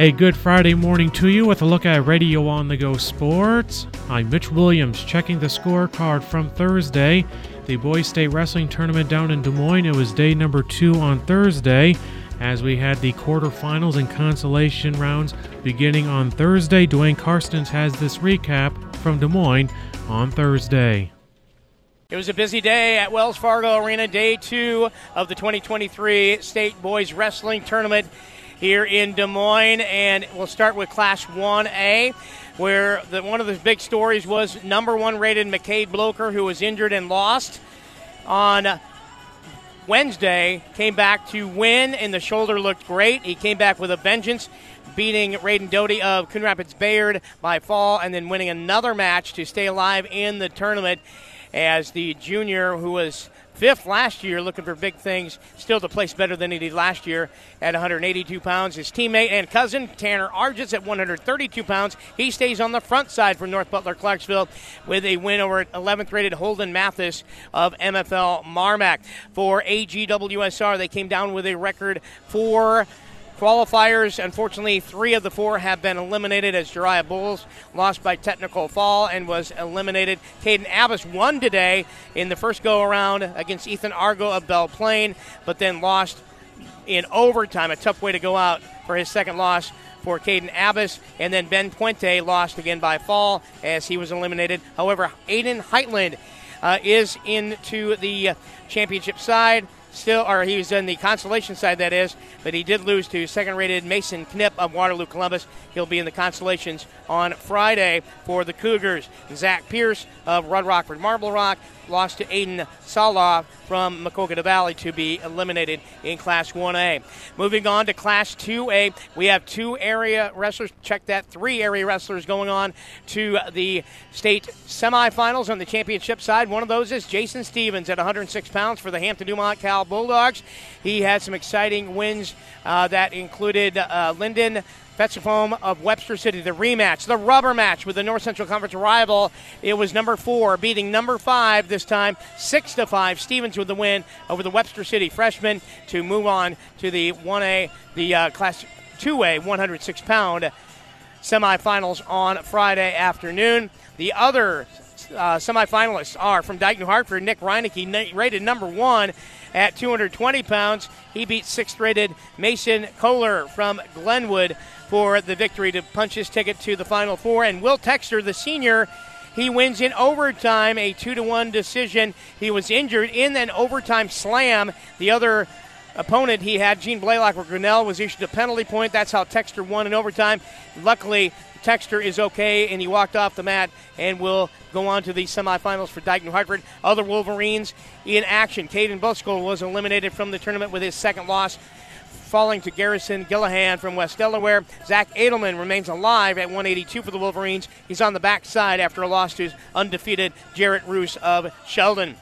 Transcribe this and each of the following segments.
A good Friday morning to you with a look at Radio on the Go Sports. I'm Mitch Williams checking the scorecard from Thursday. The Boys State Wrestling Tournament down in Des Moines. It was day number two on Thursday as we had the quarterfinals and consolation rounds beginning on Thursday. Dwayne Karstens has this recap from Des Moines on Thursday. It was a busy day at Wells Fargo Arena, day two of the 2023 State Boys Wrestling Tournament here in Des Moines. And we'll start with Class 1A, where the, one of the big stories was number one rated McCade Bloker, who was injured and lost on Wednesday. Came back to win, and the shoulder looked great. He came back with a vengeance. Beating Raiden Doty of Coon Rapids Bayard by fall, and then winning another match to stay alive in the tournament as the junior who was fifth last year, looking for big things. Still to place better than he did last year at 182 pounds. His teammate and cousin, Tanner Argis, at 132 pounds. He stays on the front side for North Butler Clarksville with a win over 11th rated Holden Mathis of MFL Marmac. For AGWSR, they came down with a record for Qualifiers, unfortunately, three of the four have been eliminated as Jariah Bulls lost by technical fall and was eliminated. Caden Abbas won today in the first go around against Ethan Argo of Belle Plaine, but then lost in overtime. A tough way to go out for his second loss for Caden Abbas. And then Ben Puente lost again by fall as he was eliminated. However, Aiden Heitland uh, is into the championship side still, or he was in the consolation side, that is, but he did lose to second rated Mason Knipp of Waterloo Columbus. He'll be in the consolations on Friday for the Cougars. Zach Pierce of Rudd Rockford Marble Rock lost to Aiden Salah from Maquoketa Valley to be eliminated in Class 1A. Moving on to Class 2A, we have two area wrestlers. Check that, three area wrestlers going on to the state semifinals on the championship side. One of those is Jason Stevens at 106 pounds for the Hampton Dumont Cal Bulldogs. He had some exciting wins uh, that included uh, Lyndon Fetchfoam of Webster City, the rematch, the rubber match with the North Central Conference rival. It was number four beating number five this time, six to five. Stevens with the win over the Webster City freshman to move on to the 1A, the uh, Class 2A 106 pound semifinals on Friday afternoon. The other uh, semifinalists are from Dike New Hartford, Nick Reinecke, rated number one at 220 pounds. He beat sixth rated Mason Kohler from Glenwood for the victory to punch his ticket to the Final Four. And Will Texter, the senior, he wins in overtime, a two to one decision. He was injured in an overtime slam. The other opponent he had, Gene Blaylock or Grinnell, was issued a penalty point. That's how Texter won in overtime. Luckily, Texter is okay, and he walked off the mat and will go on to the semifinals for Dike New Hartford. Other Wolverines in action. Caden Buskell was eliminated from the tournament with his second loss falling to Garrison Gillahan from West Delaware. Zach Edelman remains alive at 182 for the Wolverines. He's on the backside after a loss to undefeated Jarrett Roos of Sheldon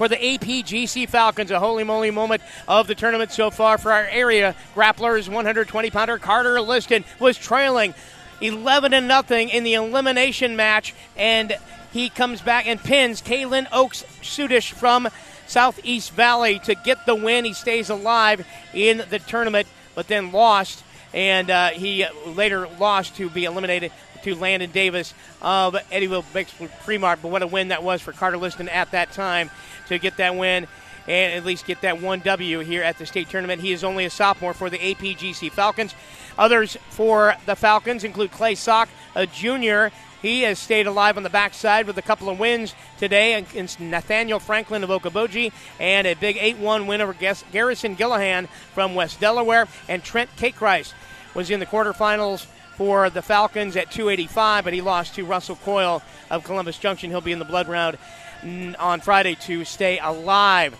for the APGC Falcons. A holy moly moment of the tournament so far for our area grapplers. 120 pounder Carter Liston was trailing 11 and nothing in the elimination match, and he comes back and pins Kalen Oaks Sudish from Southeast Valley to get the win. He stays alive in the tournament, but then lost, and uh, he later lost to be eliminated to Landon Davis of Eddyville Fremont. But what a win that was for Carter Liston at that time to get that win and at least get that one W here at the state tournament. He is only a sophomore for the APGC Falcons. Others for the Falcons include Clay Sock, a junior he has stayed alive on the backside with a couple of wins today against Nathaniel Franklin of Okoboji and a big 8 1 win over Garrison Gillahan from West Delaware. And Trent Cakerice was in the quarterfinals for the Falcons at 285, but he lost to Russell Coyle of Columbus Junction. He'll be in the blood round mm, on Friday to stay alive.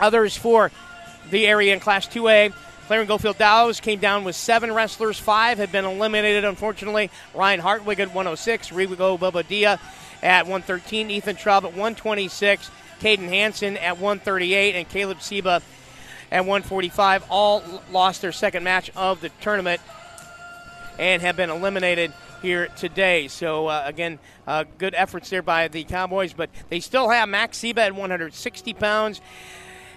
Others for the area in Class 2A Clarion Goldfield Dows came down with seven wrestlers. Five have been eliminated, unfortunately. Ryan Hartwig at 106, Rigo Bobadia at 113, Ethan Traub at 126, Caden Hanson at 138, and Caleb Seba at 145. All lost their second match of the tournament and have been eliminated here today. So, uh, again, uh, good efforts there by the Cowboys, but they still have Max Seba at 160 pounds.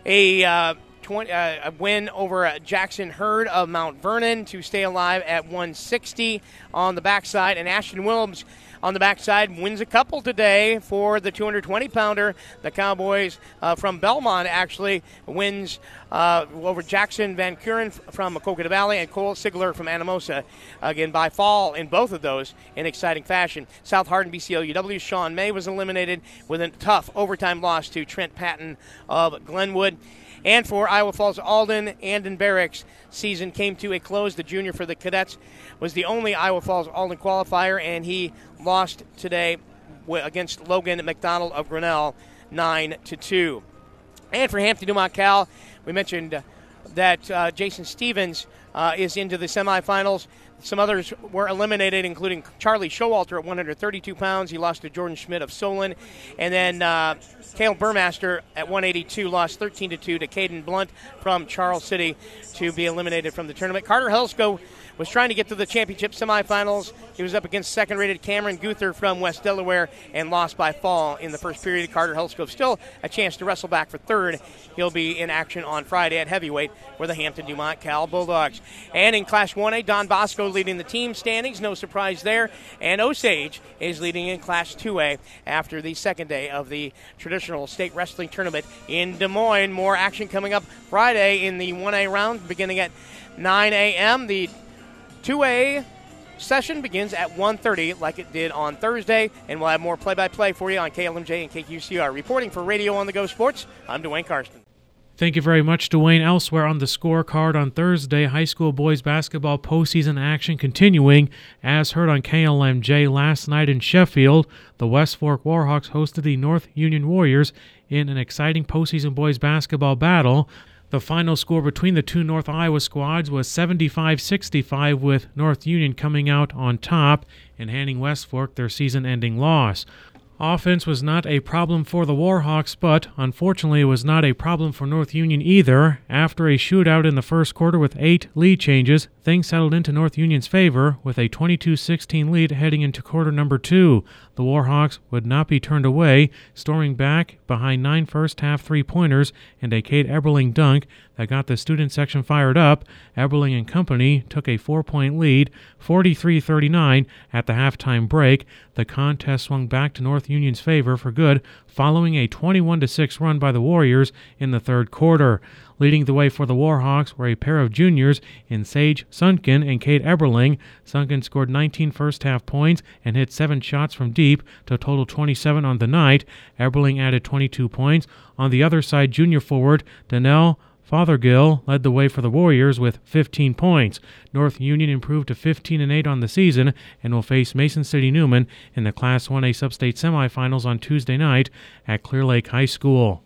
A uh, 20, uh, win over Jackson Hurd of Mount Vernon to stay alive at 160 on the backside. And Ashton Williams on the backside wins a couple today for the 220 pounder. The Cowboys uh, from Belmond actually wins uh, over Jackson Van Kuren from Coconut Valley and Cole Sigler from Anamosa. Again, by fall in both of those in exciting fashion. South Hardin BCLUW Sean May was eliminated with a tough overtime loss to Trent Patton of Glenwood. And for Iowa Falls Alden, Andon Barracks season came to a close. The junior for the cadets was the only Iowa Falls Alden qualifier, and he lost today against Logan McDonald of Grinnell, nine to two. And for Hampton Dumont Cal, we mentioned that uh, Jason Stevens uh, is into the semifinals. Some others were eliminated, including Charlie Showalter at 132 pounds. He lost to Jordan Schmidt of Solon. And then uh, Burmaster at 182 lost 13 to 2 to Caden Blunt from Charles City to be eliminated from the tournament. Carter Helsko was trying to get to the championship semifinals. He was up against second rated Cameron Guther from West Delaware and lost by fall in the first period. Carter Helskove still a chance to wrestle back for third. He'll be in action on Friday at heavyweight for the Hampton Dumont Cal Bulldogs. And in Class 1A, Don Bosco leading the team standings, no surprise there. And Osage is leading in Class 2A after the second day of the traditional state wrestling tournament in Des Moines. More action coming up Friday in the 1A round beginning at 9 a.m. The 2A session begins at 1.30 like it did on Thursday, and we'll have more play-by-play for you on KLMJ and KQCR. Reporting for Radio on the Go Sports, I'm Dwayne Karsten. Thank you very much, Dwayne. Elsewhere on the scorecard on Thursday, high school boys basketball postseason action continuing. As heard on KLMJ last night in Sheffield, the West Fork Warhawks hosted the North Union Warriors in an exciting postseason boys basketball battle. The final score between the two North Iowa squads was 75 65, with North Union coming out on top and handing West Fork their season ending loss. Offense was not a problem for the Warhawks, but unfortunately it was not a problem for North Union either. After a shootout in the first quarter with eight lead changes, things settled into North Union's favor with a 22 16 lead heading into quarter number two. The Warhawks would not be turned away, storming back behind nine first half three pointers and a Kate Eberling dunk that got the student section fired up. Eberling and company took a four point lead, 43 39, at the halftime break. The contest swung back to North Union's favor for good following a 21 6 run by the Warriors in the third quarter. Leading the way for the Warhawks were a pair of juniors in Sage Sunken and Kate Eberling. Sunken scored 19 first half points and hit seven shots from deep to total 27 on the night. Eberling added 22 points. On the other side, junior forward Danelle Fothergill led the way for the Warriors with 15 points. North Union improved to 15 and 8 on the season and will face Mason City Newman in the Class 1A Substate semifinals on Tuesday night at Clear Lake High School.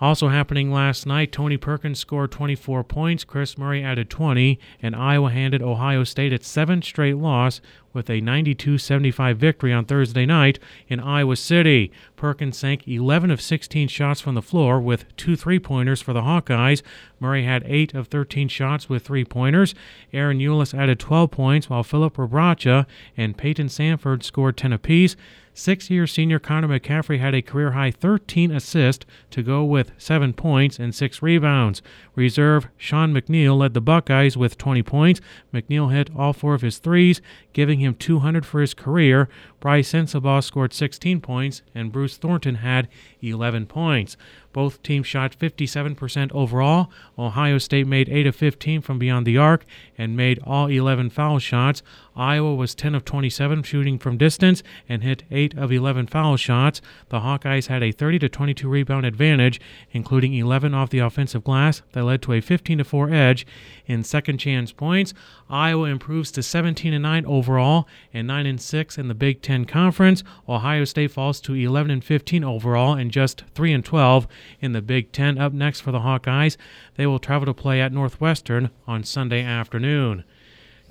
Also happening last night, Tony Perkins scored 24 points, Kris Murray added 20, and Iowa handed Ohio State its seventh straight loss with a 92 75 victory on Thursday night in Iowa City. Perkins sank 11 of 16 shots from the floor with two three pointers for the Hawkeyes. Murray had 8 of 13 shots with three pointers. Ahron Ulis added 12 points, while Filip Rebraca and Payton Sandfort scored 10 apiece. Six year senior Connor McCaffery had a career high 13 assists to go with 7 points and 6 rebounds. Reserve Sean McNeil led the Buckeyes with 20 points. McNeil hit all four of his threes, giving him 200 for his career. Brice Sensabaugh scored 16 points, and Bruce Thornton had 11 points. Both teams shot 57% overall. Ohio State made 8 of 15 from beyond the arc and made all 11 foul shots. Iowa was 10 of 27 shooting from distance and hit 8 of 11 foul shots. The Hawkeyes had a 30 to 22 rebound advantage, including 11 off the offensive glass that led to a 15 to 4 edge in second chance points. Iowa improves to 17 and 9 overall and 9 and 6 in the Big 10 Conference. Ohio State falls to 11 and 15 overall and just 3 and 12 in the Big Ten. Up next for the Hawkeyes, they will travel to play at Northwestern on Sunday afternoon.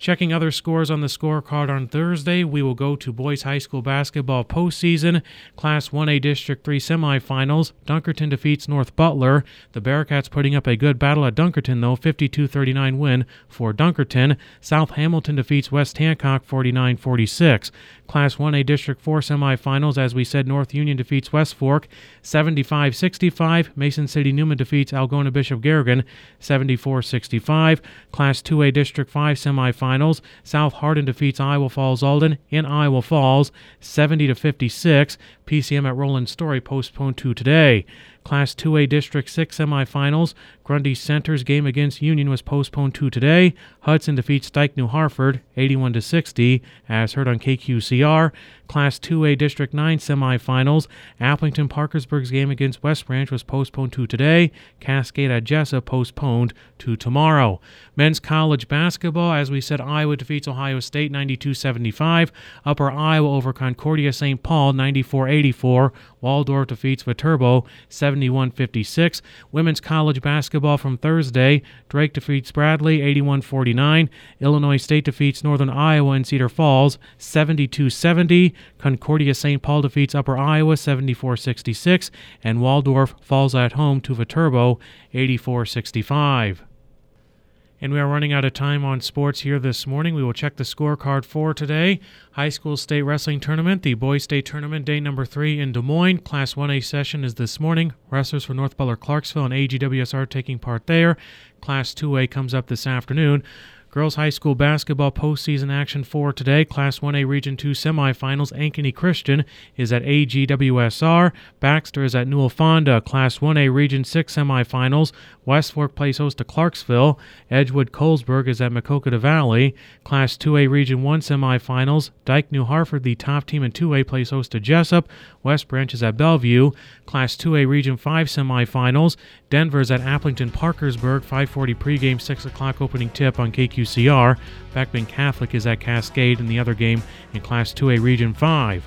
Checking other scores on the scorecard on Thursday, we will go to boys high school basketball postseason. Class 1A District 3 semifinals. Dunkerton defeats North Butler. The Bearcats putting up a good battle at Dunkerton, though, 52 39 win for Dunkerton. South Hamilton defeats West Hancock 49 46. Class 1A District 4 semifinals, as we said, North Union defeats West Fork 75 65. Mason City Newman defeats Algona Bishop Garrigan 74 65. Class 2A District 5 semifinals, South Hardin defeats Iowa Falls Alden in Iowa Falls 70 to 56. PCM at Roland Story postponed to today. Class 2A District 6 semifinals. Grundy Center's game against Union was postponed to today. Hudson defeats Dike New Hartford 81 60, as heard on KQCR. Class 2A District 9 semifinals. Aplington Parkersburg's game against West Branch was postponed to today. Cascade at Jesup postponed to tomorrow. Men's college basketball, as we said, Iowa defeats Ohio State 92 75. Upper Iowa over Concordia St. Paul 94 84. Waldorf defeats Viterbo 71 56. Women's college basketball from Thursday. Drake defeats Bradley 81 49. Illinois State defeats Northern Iowa in Cedar Falls 72 70. Concordia St. Paul defeats Upper Iowa 74 66. And Waldorf falls at home to Viterbo 84 65. And we are running out of time on sports here this morning. We will check the scorecard for today. High School State Wrestling Tournament, the Boys State Tournament, day number three in Des Moines. Class 1A session is this morning. Wrestlers for North Butler Clarksville and AGWSR taking part there. Class 2A comes up this afternoon. Girls High School basketball postseason action for today. Class 1A Region 2 semifinals. Ankeny Christian is at AGWSR. Baxter is at Newell Fonda. Class 1A Region 6 semifinals. West Fork plays host to Clarksville. Edgewood Colesburg is at Maquoketa Valley. Class 2A Region 1 semifinals. Dike New Hartford, the top team in 2A, plays host to Jesup. West Branch is at Bellevue. Class 2A Region 5 semifinals. Denver is at Aplington Parkersburg. 540 pregame, 6 o'clock opening tip on KQCR. Beckman Catholic is at Cascade in the other game in Class 2A Region 5.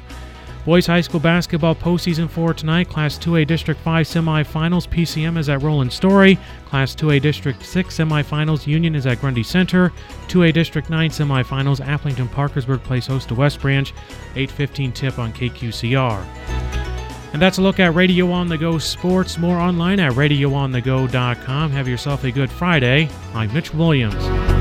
Boys High School basketball postseason four tonight. Class 2A District 5 semifinals. PCM is at Roland Story. Class 2A District 6 semifinals. Union is at Grundy Center. 2A District 9 semifinals. Aplington Parkersburg plays host to West Branch. 8:15 tip on KQCR. And that's a look at Radio on the Go Sports. More online at radioonthego.com. Have yourself a good Friday. I'm Mitch Williams.